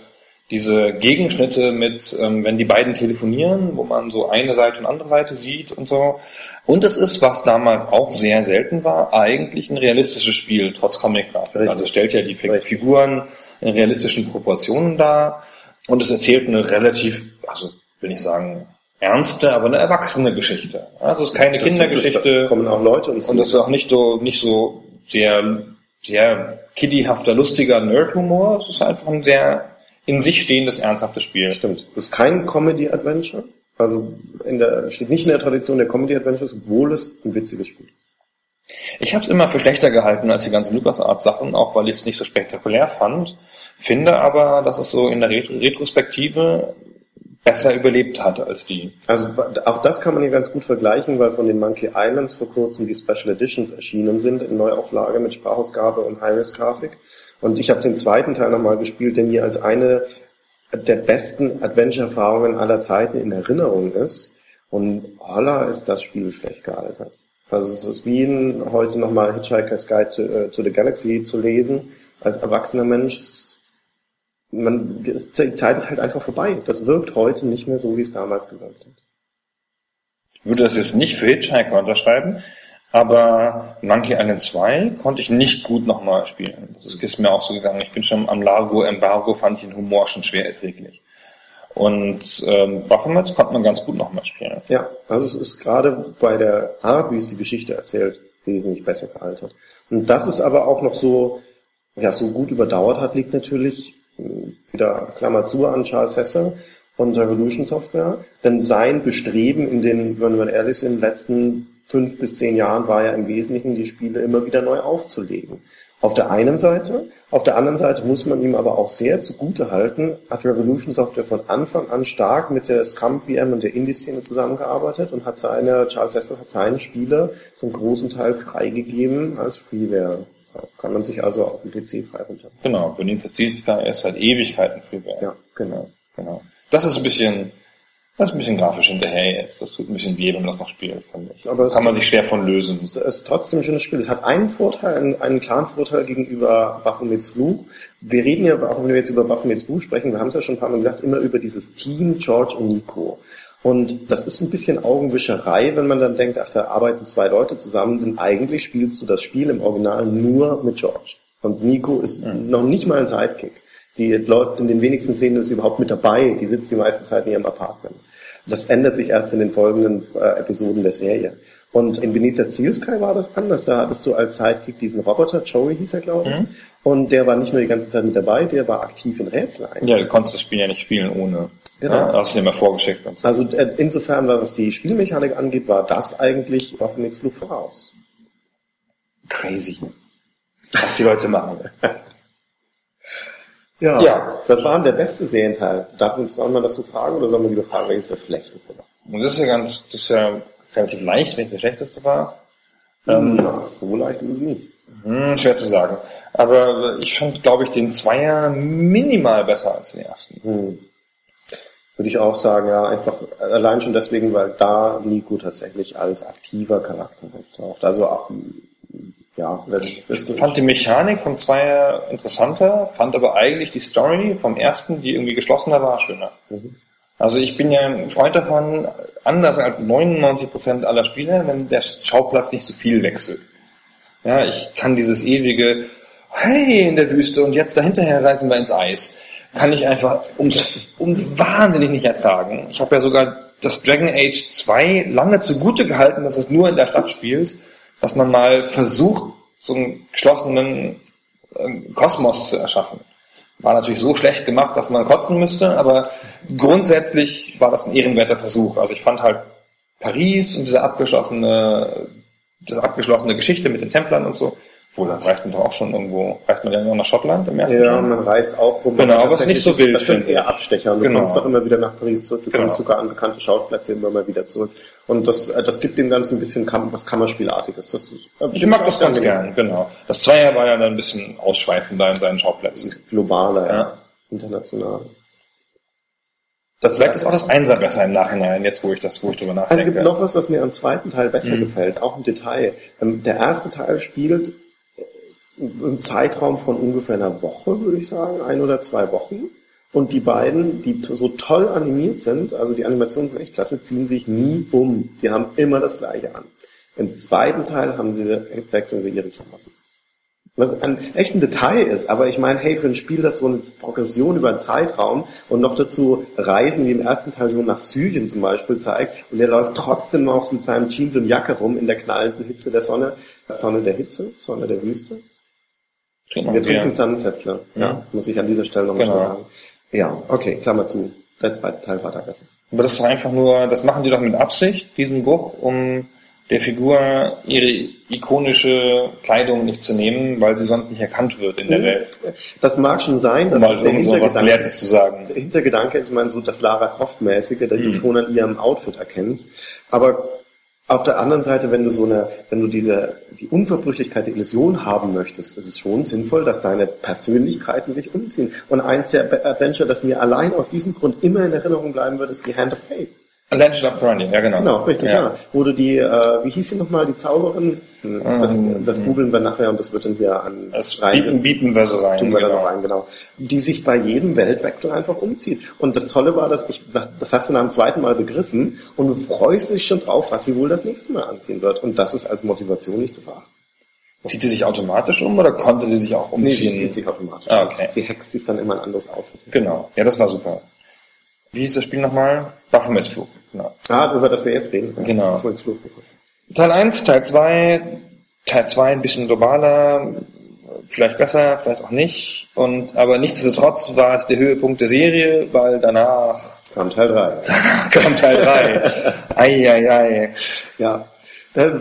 S3: diese Gegenschnitte mit, ähm, wenn die beiden telefonieren, wo man so eine Seite und andere Seite sieht und so. Und es ist, was damals auch sehr selten war, eigentlich ein realistisches Spiel, trotz Comic-Grafik. Also es stellt ja die. Figuren in realistischen Proportionen dar und es erzählt eine relativ, also will ich sagen, ernste, aber eine erwachsene Geschichte. Also es ist keine das Kindergeschichte.
S4: Da kommen auch Leute
S3: und, und das ist auch nicht so, nicht so sehr, sehr kiddyhafter, lustiger Nerd-Humor. Es ist einfach ein sehr in sich stehendes, ernsthaftes Spiel.
S4: Stimmt. Das ist kein Comedy-Adventure. Also in der, steht nicht in der Tradition der Comedy-Adventures, obwohl es ein witziges Spiel ist.
S3: Ich habe es immer für schlechter gehalten als die ganzen LucasArts-Sachen, auch weil ich es nicht so spektakulär fand. Finde aber, dass es so in der Retrospektive besser überlebt hat als die.
S4: Also auch das kann man hier ganz gut vergleichen, weil von den Monkey Islands vor kurzem die Special Editions erschienen sind in Neuauflage mit Sprachausgabe und High-Res-Grafik. Und ich habe den zweiten Teil nochmal gespielt, der mir als eine der besten Adventure-Erfahrungen aller Zeiten in Erinnerung ist. Und holla ist das Spiel schlecht gealtert. Also es ist wie ein, heute nochmal Hitchhiker's Guide to, äh, to the Galaxy zu lesen, als erwachsener Mensch. Man, die Zeit ist halt einfach vorbei. Das wirkt heute nicht mehr so, wie es damals gewirkt hat.
S3: Ich würde das jetzt nicht für Hitchhiker unterschreiben, aber Monkey Island 2 konnte ich nicht gut nochmal spielen. Das ist mir auch so gegangen. Ich bin schon am Largo Embargo, fand ich den Humor schon schwer erträglich. Und ähm, Baphomet konnte man ganz gut nochmal spielen.
S4: Ja, also es ist gerade bei der Art, wie es die Geschichte erzählt, wesentlich besser gealtert. Und dass es aber auch noch so, ja, so gut überdauert hat, liegt natürlich wieder Klammer zu an Charles Sesser und Revolution Software. Denn sein Bestreben in den, wenn wir ehrlich sind, letzten fünf bis zehn Jahren war ja im Wesentlichen, die Spiele immer wieder neu aufzulegen. Auf der einen Seite. Auf der anderen Seite muss man ihm aber auch sehr zugute halten, hat Revolution Software von Anfang an stark mit der Scrum VM und der Indie-Szene zusammengearbeitet und hat seine, Charles Cecil hat seine Spiele zum großen Teil freigegeben als Freeware. Kann man sich also auf dem PC frei runter.
S3: Genau, Beneath the Steel Sky ist halt Ewigkeiten Freeware.
S4: Ja, genau.
S3: genau. Das ist ein bisschen, das ist ein bisschen grafisch hinterher jetzt. Das tut ein bisschen weh, wenn man das noch spielt, finde ich.
S4: Aber
S3: Kann man sich schwer von lösen.
S4: Es ist trotzdem ein schönes Spiel. Es hat einen Vorteil, einen, einen klaren Vorteil gegenüber Baphomets Fluch. Wir reden ja, auch wenn wir jetzt über Baphomets Fluch sprechen, wir haben es ja schon ein paar Mal gesagt, immer über dieses Team George und Nico. Und das ist ein bisschen Augenwischerei, wenn man dann denkt, ach, da arbeiten zwei Leute zusammen, denn eigentlich spielst du das Spiel im Original nur mit George. Und Nico ist mhm. noch nicht mal ein Sidekick. Die läuft in den wenigsten Szenen ist überhaupt mit dabei. Die sitzt die meiste Zeit in ihrem Apartment. Das ändert sich erst in den folgenden äh, Episoden der Serie. Und in Beneath the Steel Sky war das anders. Da hattest du als Sidekick diesen Roboter, Joey hieß er, glaube ich. Mhm. Und der war nicht nur die ganze Zeit mit dabei, der war aktiv in Rätsel ein.
S3: Ja, du konntest das Spiel ja nicht spielen ohne. Genau. Ja, hast du dir mal vorgeschickt. Und
S4: so. Also äh, insofern, was die Spielmechanik angeht, war das eigentlich dem Flug voraus.
S3: Crazy. Was die Leute machen.
S4: Ja, ja, das war der beste Serienteil. Darf soll man das so fragen oder soll man lieber fragen, welches der schlechteste war?
S3: Und das ist ja ganz, das ist ja relativ leicht, welches der schlechteste war.
S4: Ähm, ja, so leicht ist es nicht.
S3: Hm, schwer zu sagen. Aber ich fand, glaube ich, den Zweier minimal besser als den ersten. Hm.
S4: Würde ich auch sagen, ja, einfach allein schon deswegen, weil da Nico tatsächlich als aktiver Charakter auftaucht. Also ja,
S3: ich fand die Mechanik vom Zweier interessanter, fand aber eigentlich die Story vom ersten, die irgendwie geschlossener war, schöner. Mhm. Also ich bin ja ein Freund davon, anders als 99% aller Spieler, wenn der Schauplatz nicht so viel wechselt. Ja, ich kann dieses ewige, hey, in der Wüste und jetzt dahinterher reisen wir ins Eis, kann ich einfach um, um wahnsinnig nicht ertragen. Ich habe ja sogar das Dragon Age 2 lange zugute gehalten, dass es nur in der Stadt spielt dass man mal versucht, so einen geschlossenen äh, Kosmos zu erschaffen. War natürlich so schlecht gemacht, dass man kotzen müsste, aber grundsätzlich war das ein ehrenwerter Versuch. Also ich fand halt Paris und diese abgeschlossene, diese abgeschlossene Geschichte mit den Templern und so, obwohl, dann reist man doch auch schon irgendwo, reist man ja noch nach Schottland
S4: im ersten Ja, Jahr? man reist auch
S3: rum. Genau, aber es ist nicht so wild.
S4: Das sind eher Abstecher. Du genau. kommst doch immer wieder nach Paris zurück. Du genau. kommst sogar an bekannte Schauplätze immer mal wieder zurück. Und das, äh, das gibt dem Ganzen ein bisschen Kam was Kammerspielartiges. Das ist,
S3: äh, ich mag das ganz gern, genau. Das Zweier war ja dann ein bisschen ausschweifender in seinen Schauplätzen.
S4: Globaler, ja. ja. International.
S3: Das Werk ist auch das Einser besser im Nachhinein, jetzt wo ich das, wo ich drüber nachdenke.
S4: Also es gibt noch was, was mir am zweiten Teil besser mhm. gefällt, auch im Detail. Ähm, der erste Teil spielt im Zeitraum von ungefähr einer Woche, würde ich sagen, ein oder zwei Wochen. Und die beiden, die so toll animiert sind, also die Animationen sind echt klasse, ziehen sich nie um. Die haben immer das Gleiche an. Im zweiten Teil haben sie, wechseln sie ihre Klamotten. Was ein echt ein Detail ist, aber ich meine, hey, für ein Spiel, das so eine Progression über einen Zeitraum und noch dazu Reisen, wie im ersten Teil schon nach Syrien zum Beispiel zeigt, und der läuft trotzdem noch mit seinem Jeans und Jacke rum in der knallenden Hitze der Sonne, Sonne der Hitze, Sonne der Wüste, Trinken wir trinken. Ja, ja, muss ich an dieser Stelle nochmal genau. sagen. Ja, okay, Klammer zu. Der zweite Teil war da besser.
S3: Aber das ist einfach nur, das machen die doch mit Absicht, diesen Bruch, um der Figur ihre ikonische Kleidung nicht zu nehmen, weil sie sonst nicht erkannt wird in der mhm. Welt.
S4: Das mag schon sein, das
S3: um ist der Hintergedanke. So zu sagen.
S4: Der Hintergedanke ist, ich meine, so das Lara Croft-mäßige, dass mhm. du schon an ihrem Outfit erkennst. Aber auf der anderen Seite, wenn du so eine, wenn du diese, die Unverbrüchlichkeit der Illusion haben möchtest, ist es schon sinnvoll, dass deine Persönlichkeiten sich umziehen. Und eins der Adventure, das mir allein aus diesem Grund immer in Erinnerung bleiben wird, ist die Hand of Fate.
S3: Legend of Piranha, ja genau.
S4: Genau, richtig, ja. Wo du die, äh, wie hieß sie nochmal, die Zauberin? Das,
S3: Ähm,
S4: das googeln wir nachher und das wird dann hier an
S3: Das bieten, bieten wir so rein.
S4: tun wir da
S3: genau.
S4: noch ein, genau. Die sich bei jedem Weltwechsel einfach umzieht. Und das Tolle war, dass ich, das hast du nach dem zweiten Mal begriffen und du freust dich schon drauf, was sie wohl das nächste Mal anziehen wird. Und das ist als Motivation nicht zu verachten.
S3: Zieht die sich automatisch um oder konnte die sich auch
S4: Nee,
S3: umziehen?
S4: sie zieht sich automatisch.
S3: Ah, okay.
S4: Sie hext sich dann immer ein anderes Outfit.
S3: Genau, ja, das war super. Wie hieß das Spiel nochmal? Baphomets Fluch. Genau.
S4: Ah, über das wir jetzt reden.
S3: Genau.
S4: Flug bekommen.
S3: Teil 1, Teil 2, Teil 2 ein bisschen globaler, vielleicht besser, vielleicht auch nicht. Und aber nichtsdestotrotz war es der Höhepunkt der Serie, weil danach
S4: Kam Teil 3.
S3: kam Teil 3. Eieiei.
S4: Ja, da,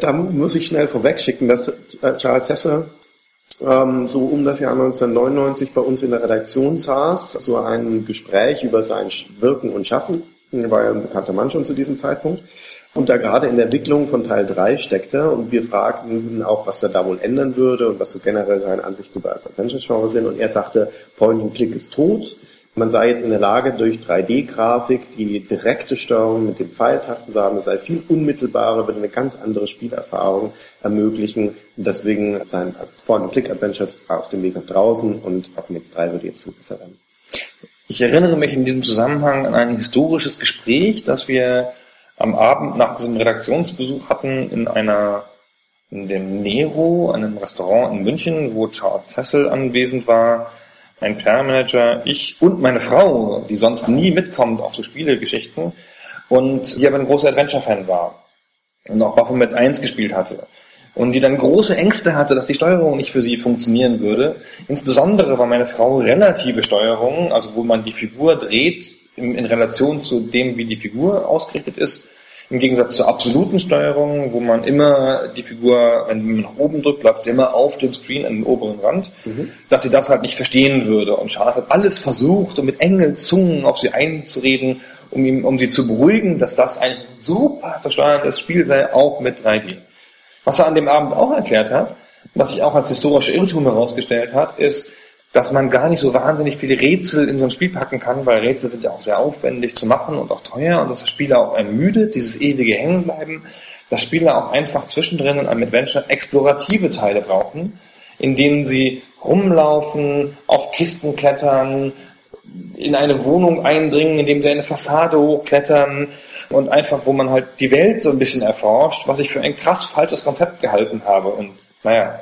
S4: da muss ich schnell vorwegschicken, dass äh, Charles Hesse ähm, so um das Jahr 1999 bei uns in der Redaktion saß, zu einem Gespräch über sein Wirken und Schaffen. Er war ja ein bekannter Mann schon zu diesem Zeitpunkt. Und da gerade in der Entwicklung von Teil 3 steckte und wir fragten ihn auch, was er da wohl ändern würde und was so generell seine Ansichten über das Adventure-Genre sind. Und er sagte, Point and Click ist tot. Man sei jetzt in der Lage, durch 3D-Grafik die direkte Steuerung mit den Pfeiltasten zu haben. Es sei viel unmittelbarer, würde eine ganz andere Spielerfahrung ermöglichen. Und deswegen seien also Point-and-Click-Adventures aus dem Weg nach draußen und auf Netz 3 würde jetzt viel besser werden.
S3: Ich erinnere mich in diesem Zusammenhang an ein historisches Gespräch, das wir am Abend nach diesem Redaktionsbesuch hatten in einer in dem Nero, einem Restaurant in München, wo Charles Cecil anwesend war, ein PR-Manager, ich und meine Frau, die sonst nie mitkommt auf so Spielegeschichten und die aber ein großer Adventure-Fan war und auch Baphomets 1 gespielt hatte. Und die dann große Ängste hatte, dass die Steuerung nicht für sie funktionieren würde. Insbesondere war meine Frau relative Steuerung, also wo man die Figur dreht in, in Relation zu dem, wie die Figur ausgerichtet ist. Im Gegensatz zur absoluten Steuerung, wo man immer die Figur, wenn man nach oben drückt, läuft sie immer auf dem Screen an den oberen Rand, dass sie das halt nicht verstehen würde. Und Charles hat alles versucht, um mit Engelzungen auf sie einzureden, um, ihm, um sie zu beruhigen, dass das ein super zu steuerndes Spiel sei, auch mit 3D. Was er an dem Abend auch erklärt hat, was sich auch als historische Irrtum herausgestellt hat, ist, dass man gar nicht so wahnsinnig viele Rätsel in so ein Spiel packen kann, weil Rätsel sind ja auch sehr aufwendig zu machen und auch teuer und dass das Spieler auch ermüdet, dieses ewige Hängenbleiben, dass Spieler auch einfach zwischendrin in einem Adventure explorative Teile brauchen, in denen sie rumlaufen, auf Kisten klettern, in eine Wohnung eindringen, indem sie eine Fassade hochklettern und einfach, wo man halt die Welt so ein bisschen erforscht, was ich für ein krass falsches Konzept gehalten habe. Und naja,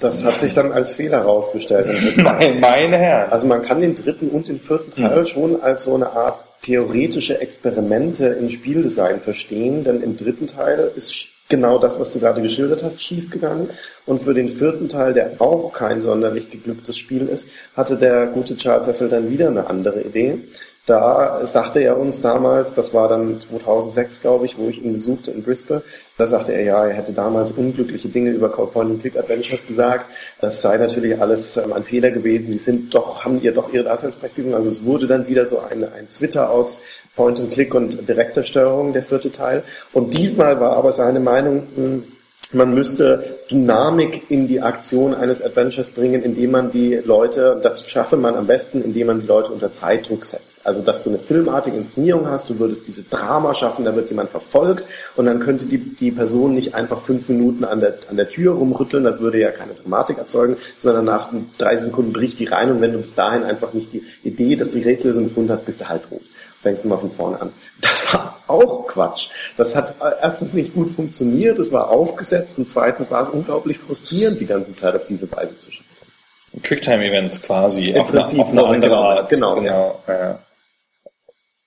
S4: Das hat sich dann als Fehler herausgestellt. im Teil.
S3: meine, Herren.
S4: Also man kann den dritten und den vierten Teil schon als so eine Art theoretische Experimente in Spieldesign verstehen, denn im dritten Teil ist genau das, was du gerade geschildert hast, schiefgegangen. Und für den vierten Teil, der auch kein sonderlich geglücktes Spiel ist, hatte der gute Charles Hessel dann wieder eine andere Idee. Da sagte er uns damals, das war dann 2006, glaube ich, wo ich ihn besuchte in Bristol, da sagte er, ja, er hätte damals unglückliche Dinge über Point-and-Click-Adventures gesagt. Das sei natürlich alles ähm, ein Fehler gewesen. Die sind doch, haben ihr doch ihre Daseinsberechtigung. Also es wurde dann wieder so ein, ein Twitter aus Point-and-Click und direkter Steuerung, der vierte Teil. Und diesmal war aber seine Meinung, mh, man müsste Dynamik in die Aktion eines Adventures bringen, indem man die Leute, das schaffe man am besten, indem man die Leute unter Zeitdruck setzt. Also, dass du eine filmartige Inszenierung hast, du würdest diese Drama schaffen, da wird jemand verfolgt und dann könnte die, die Person nicht einfach fünf Minuten an der, an der Tür rumrütteln, das würde ja keine Dramatik erzeugen, sondern nach 30 Sekunden bricht die rein und wenn du bis dahin einfach nicht die Idee, dass die Rätsellösung gefunden hast, bist du halt tot fängst du mal von vorne an. Das war auch Quatsch. Das hat äh, erstens nicht gut funktioniert, es war aufgesetzt und zweitens war es unglaublich frustrierend, die ganze Zeit auf diese Weise zu schauen.
S3: Quicktime-Events quasi.
S4: Im
S3: auf eine,
S4: Prinzip
S3: auf eine andere
S4: genau,
S3: Art.
S4: genau,
S3: genau. Ja.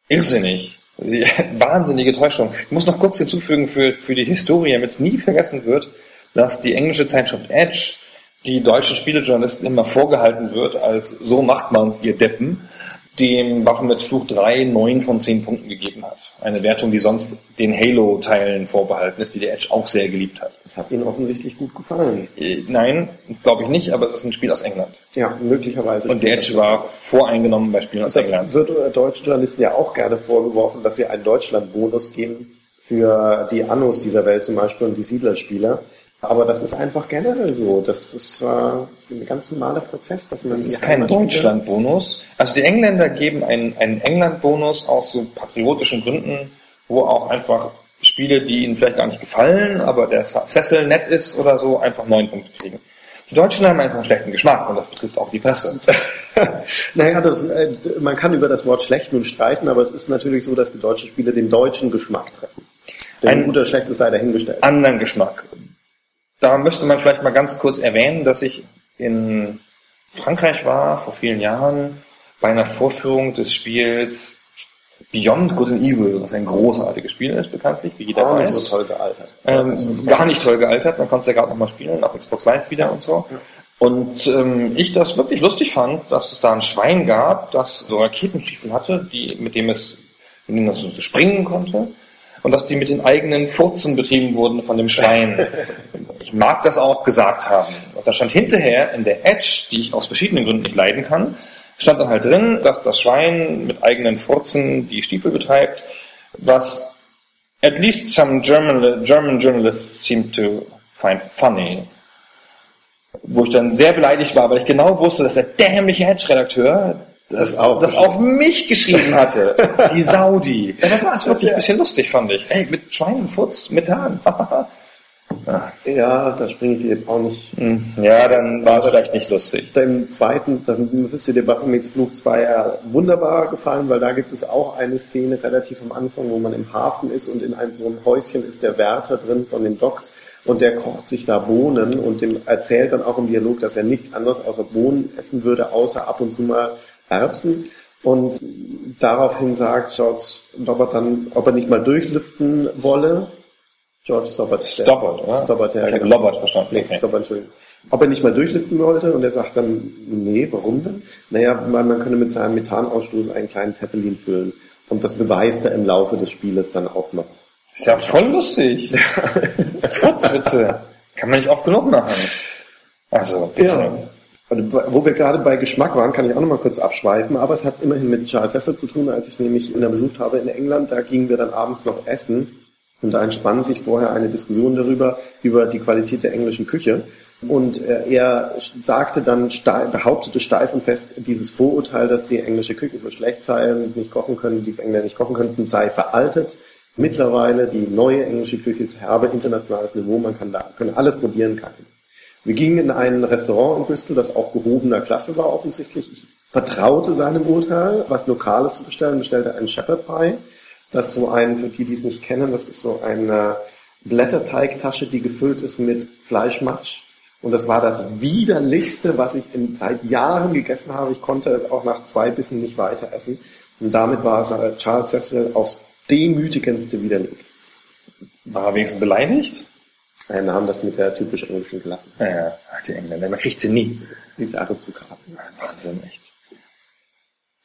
S3: Irrsinnig. Sie, wahnsinnige Täuschung. Ich muss noch kurz hinzufügen für, für die Historie, damit es nie vergessen wird, dass die englische Zeitschrift Edge die deutschen Spielejournalisten immer vorgehalten wird, als so macht man's, ihr Deppen, dem Baphomets Fluch 3 9 von 10 Punkten gegeben hat. Eine Wertung, die sonst den Halo-Teilen vorbehalten ist, die der Edge auch sehr geliebt hat.
S4: Das hat ihnen offensichtlich gut gefallen.
S3: Äh, Nein, das glaube ich nicht, aber es ist ein Spiel aus England.
S4: Ja, möglicherweise.
S3: Und der Edge war voreingenommen bei Spielen aus
S4: Das
S3: England.
S4: wird äh, deutschen Journalisten ja auch gerne vorgeworfen, dass sie einen Deutschland-Bonus geben für die Annos dieser Welt zum Beispiel und die Siedlerspieler. Aber das ist einfach generell so. Das ist äh, ein ganz normaler Prozess, dass man
S3: Das ist kein Deutschland-Bonus. Also die Engländer geben einen, einen England-Bonus aus so patriotischen Gründen, wo auch einfach Spiele, die ihnen vielleicht gar nicht gefallen, aber der Sessel nett ist oder so, einfach neun Punkte kriegen. Die Deutschen haben einfach einen schlechten Geschmack und das betrifft auch die Presse.
S4: naja, das, äh, man kann über das Wort schlecht nun streiten, aber es ist natürlich so, dass die deutschen Spiele den deutschen Geschmack treffen. Der
S3: Ein-
S4: gut oder schlecht ist, sei dahingestellt.
S3: Anderen Geschmack. Da müsste man vielleicht mal ganz kurz erwähnen, dass ich in Frankreich war vor vielen Jahren bei einer Vorführung des Spiels Beyond Good and Evil, was ein großartiges Spiel ist, bekanntlich, wie jeder
S4: nicht
S3: weiß.
S4: so toll gealtert.
S3: Ähm, gar nicht toll gealtert, man konnte es ja gerade nochmal spielen, auf Xbox Live wieder und so. Und ähm, ich das wirklich lustig fand, dass es da ein Schwein gab, das so Raketenstiefel hatte, die, mit dem es, mit dem es so springen konnte. Und dass die mit den eigenen Furzen betrieben wurden von dem Schwein. ich mag das auch gesagt haben. Und da stand hinterher in der Edge, die ich aus verschiedenen Gründen nicht leiden kann, stand dann halt drin, dass das Schwein mit eigenen Furzen die Stiefel betreibt, was at least some German, German journalists seem to find funny. Wo ich dann sehr beleidigt war, weil ich genau wusste, dass der dämliche Edge-Redakteur das,
S4: Das auch
S3: das auf mich geschrieben hatte. Die Saudi. Ja, das war es wirklich ein bisschen lustig, fand ich. Ey, mit Schweinenfutz, Methan.
S4: Ja, da springe ich dir jetzt auch nicht.
S3: Hm, ja, dann war es vielleicht nicht lustig.
S4: Im zweiten, dann müsste dir Baphomets Fluch 2 ja wunderbar gefallen, weil da gibt es auch eine Szene relativ am Anfang, wo man im Hafen ist und in einem so einem Häuschen ist der Wärter drin von den Docks und der kocht sich da Bohnen und dem erzählt dann auch im Dialog, dass er nichts anderes außer Bohnen essen würde, außer ab und zu mal Erbsen. Und daraufhin sagt George Robert dann, ob er nicht mal durchlüften wolle. George Stobbart.
S3: Stoppert, oder?
S4: Stobbart, ja.
S3: Ich
S4: genau.
S3: Lobbert verstanden.
S4: Nee,
S3: Okay.
S4: Entschuldigung. Ob er nicht mal durchlüften wollte und er sagt dann, nee, warum denn? Naja, man, man könne mit seinem Methanausstoß einen kleinen Zeppelin füllen. Und das beweist er im Laufe des Spieles dann auch noch.
S3: Ist ja voll lustig. Furzwitze. Kann man nicht oft genug machen. Also, bitte.
S4: Und wo wir gerade bei Geschmack waren, kann ich auch noch mal kurz abschweifen, aber es hat immerhin mit Charles Sessel zu tun, als ich nämlich ihn besucht habe in England, da gingen wir dann abends noch essen und da entspann sich vorher eine Diskussion darüber, über die Qualität der englischen Küche. Und äh, er sagte dann, behauptete steif und fest, dieses Vorurteil, dass die englische Küche so schlecht sei und nicht kochen können, die Engländer nicht kochen könnten, sei veraltet. Mittlerweile die neue englische Küche ist herbe internationales Niveau, man kann da können alles probieren, kann. Wir gingen in ein Restaurant in Bristol, das auch gehobener Klasse war offensichtlich. Ich vertraute seinem Urteil, was Lokales zu bestellen, bestellte einen Shepherd Pie. Das ist so ein, für die, die es nicht kennen, das ist so eine Blätterteigtasche, die gefüllt ist mit Fleischmatsch. Und das war das widerlichste, was ich in, seit Jahren gegessen habe. Ich konnte es auch nach zwei Bissen nicht weiter essen. Und damit war es äh, Charles Cecil aufs demütigendste widerlegt.
S3: War er wenigstens beleidigt?
S4: Er nahm das mit der typisch englischen Klasse.
S3: Ja, die Engländer, man kriegt sie nie.
S4: Diese Aristokraten.
S3: Wahnsinn, echt.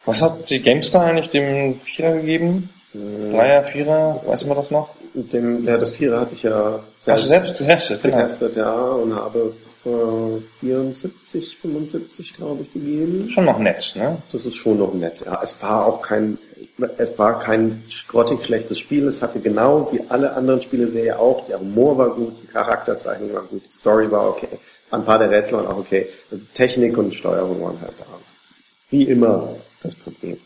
S3: Was hat die GameStar eigentlich dem Vierer gegeben? Dreier, Vierer, weiß man das noch?
S4: Dem, ja, das Vierer hatte ich ja
S3: Hast du selbst getestet? Genau.
S4: getestet, ja, und habe äh, 74, 75, glaube ich, gegeben.
S3: Schon noch nett, ne?
S4: Das ist schon noch nett. Ja, es war auch kein, es war kein grottig schlechtes Spiel. Es hatte genau wie alle anderen Spiele Serie auch. Der Humor war gut, die Charakterzeichnung war gut, die Story war okay. Ein paar der Rätsel waren auch okay. Technik und Steuerung waren halt da. Wie immer das Problem.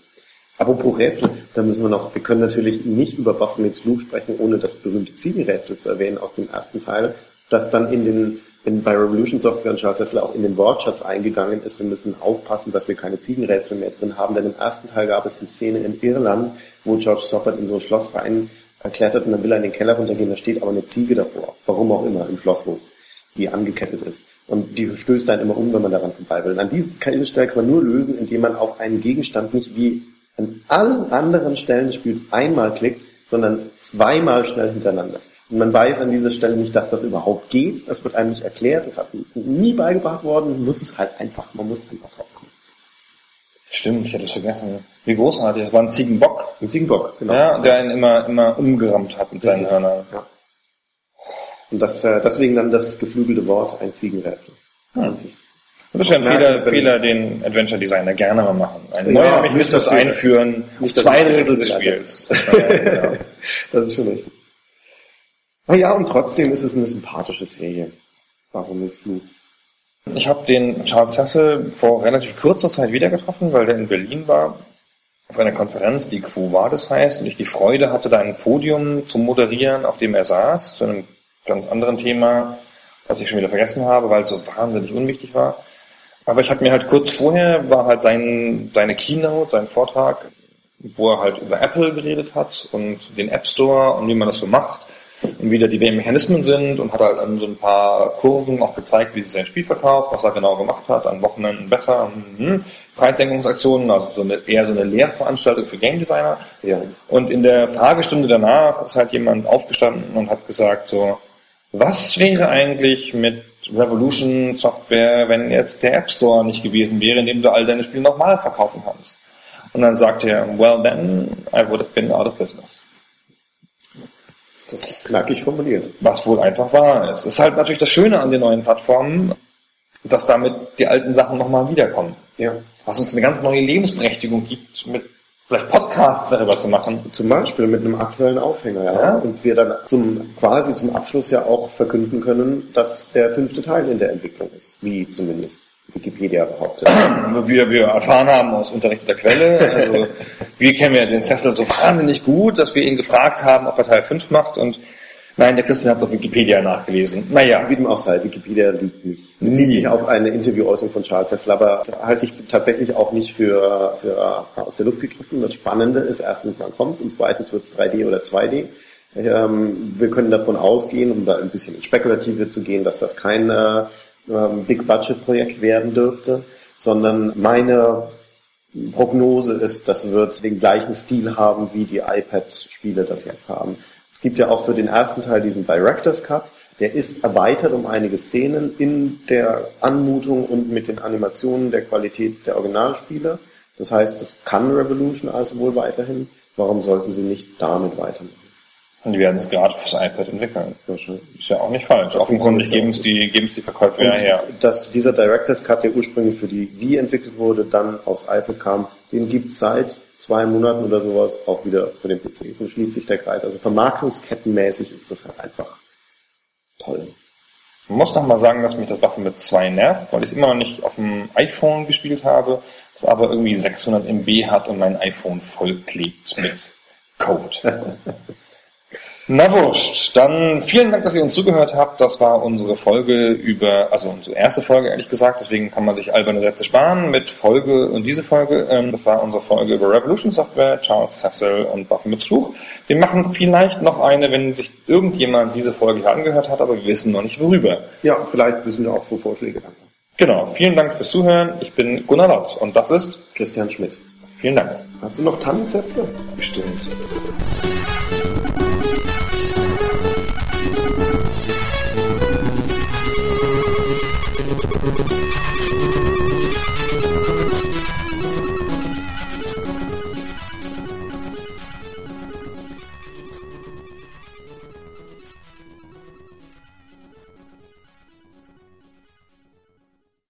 S4: Apropos Rätsel, da müssen wir noch, wir können natürlich nicht über Baphomets Loop sprechen, ohne das berühmte Ziegenrätsel zu erwähnen aus dem ersten Teil, das dann in den, in, bei Revolution Software und Charles Sessler auch in den Wortschatz eingegangen ist. Wir müssen aufpassen, dass wir keine Ziegenrätsel mehr drin haben, denn im ersten Teil gab es die Szene in Irland, wo George Stoppard in so ein Schloss rein erklettert und dann will er in den Keller runtergehen, da steht aber eine Ziege davor. Warum auch immer, im Schlosshof die angekettet ist. Und die stößt dann immer um, wenn man daran vorbei will. Und an diese, diese Stelle kann man nur lösen, indem man auf einen Gegenstand nicht wie an allen anderen Stellen des Spiels einmal klickt, sondern zweimal schnell hintereinander. Und man weiß an dieser Stelle nicht, dass das überhaupt geht. Das wird einem nicht erklärt. Das hat nie beigebracht worden. Man muss es halt einfach, man muss einfach drauf kommen.
S3: Stimmt, ich hatte es vergessen. Wie großartig, das war ein Ziegenbock.
S4: Ein Ziegenbock, genau.
S3: Ja, der ihn immer, immer umgerammt hat mit seinen. Hörnern.
S4: Ja. Und das, äh, deswegen dann das geflügelte Wort, ein Ziegenrätsel. Sich.
S3: Das ist ja ein Fehler, Fehler, den Adventure Designer gerne mal machen. Ein
S4: Ja,
S3: neuer Mechanismus einführen,
S4: nicht, dass
S3: zwei Drittel des Spiels. Ja, ja.
S4: Das ist schon richtig. Naja, und trotzdem ist es eine sympathische Serie. Warum jetzt Fluch?
S3: Ich habe den Charles Cecil vor relativ kurzer Zeit wieder getroffen, weil der in Berlin war, auf einer Konferenz, die Quo Vadis heißt, und ich die Freude hatte, da ein Podium zu moderieren, auf dem er saß, zu einem ganz anderen Thema, was ich schon wieder vergessen habe, weil es so wahnsinnig unwichtig war. Aber ich habe mir halt kurz vorher, war halt sein, seine Keynote, sein Vortrag, wo er halt über Apple geredet hat und den App Store und wie man das so macht und wie da die Mechanismen sind und hat halt an so ein paar Kurven auch gezeigt, wie sich sein Spiel verkauft, was er genau gemacht hat, an Wochenenden besser, hm, Preissenkungsaktionen, also so eine, eher so eine Lehrveranstaltung für Game Designer.
S4: Ja.
S3: Und in der Fragestunde danach ist halt jemand aufgestanden und hat gesagt so, was wäre eigentlich mit Revolution Software, wenn jetzt der App Store nicht gewesen wäre, in dem du all deine Spiele nochmal verkaufen kannst? Und dann sagte er, well then, I would have been out of business.
S4: Das ist knackig formuliert.
S3: Was wohl einfach wahr ist. Es ist halt natürlich das Schöne an den neuen Plattformen, dass damit die alten Sachen nochmal wiederkommen.
S4: Ja.
S3: Was uns eine ganz neue Lebensberechtigung gibt, mit vielleicht Podcasts darüber zu machen.
S4: Zum Beispiel mit einem aktuellen Aufhänger, ja.
S3: Ja.
S4: Und wir dann zum, quasi zum Abschluss ja auch verkünden können, dass der fünfte Teil in der Entwicklung ist. Wie zumindest Wikipedia behauptet.
S3: Wir, wir erfahren haben aus unterrichteter Quelle, also wir kennen ja den Cecil so wahnsinnig gut, dass wir ihn gefragt haben, ob er Teil 5 macht und nein, der Christian hat es auf Wikipedia nachgelesen. Naja,
S4: Wie dem auch sei, Wikipedia lügt nicht. Bezieht sich auf eine Interviewäußerung von Charles Hessler, aber halte ich tatsächlich auch nicht für, für aus der Luft gegriffen. Das Spannende ist erstens, wann kommt's und zweitens wird's 3D oder 2D. Ähm, wir können davon ausgehen, um da ein bisschen ins Spekulative zu gehen, dass das kein äh, ähm, Big-Budget-Projekt werden dürfte, sondern meine Prognose ist, das wird den gleichen Stil haben, wie die iPad-Spiele das jetzt haben. Es gibt ja auch für den ersten Teil diesen Director's Cut, der ist erweitert um einige Szenen in der Anmutung und mit den Animationen der Qualität der Originalspiele. Das heißt, das kann Revolution also wohl weiterhin. Warum sollten sie nicht damit weitermachen?
S3: Und die werden es gerade fürs iPad entwickeln. Ist ja auch nicht falsch. Offenkundig geben es die, geben es die Verkäufer ja her.
S4: dass dieser Director's Cut, der ursprünglich für die Wii entwickelt wurde, dann aufs iPad kam, den gibt's seit zwei Monaten oder sowas auch wieder für den PC. So schließt sich der Kreis. Also vermarktungskettenmäßig ist das halt einfach toll.
S3: Ich muss noch mal sagen, dass mich das Baphomet 2 nervt, weil ich es immer noch nicht auf dem iPhone gespielt habe, das aber irgendwie 600 MB hat und mein iPhone vollklebt mit Code. Na wurscht, dann vielen Dank, dass ihr uns zugehört habt. Das war unsere Folge über, also unsere erste Folge ehrlich gesagt, deswegen kann man sich alberne Sätze sparen mit Folge und diese Folge. Ähm, Das war unsere Folge über Revolution Software, Charles Cecil und Baphomets Fluch. Wir machen vielleicht noch eine, wenn sich irgendjemand diese Folge hier angehört hat, aber wir wissen noch nicht worüber.
S4: Ja, vielleicht wissen wir auch für Vorschläge dann.
S3: Genau, vielen Dank fürs Zuhören. Ich bin Gunnar Lautz und das ist
S4: Christian Schmidt.
S3: vielen Dank.
S4: Hast du noch Tannenzäpfle?
S3: Bestimmt.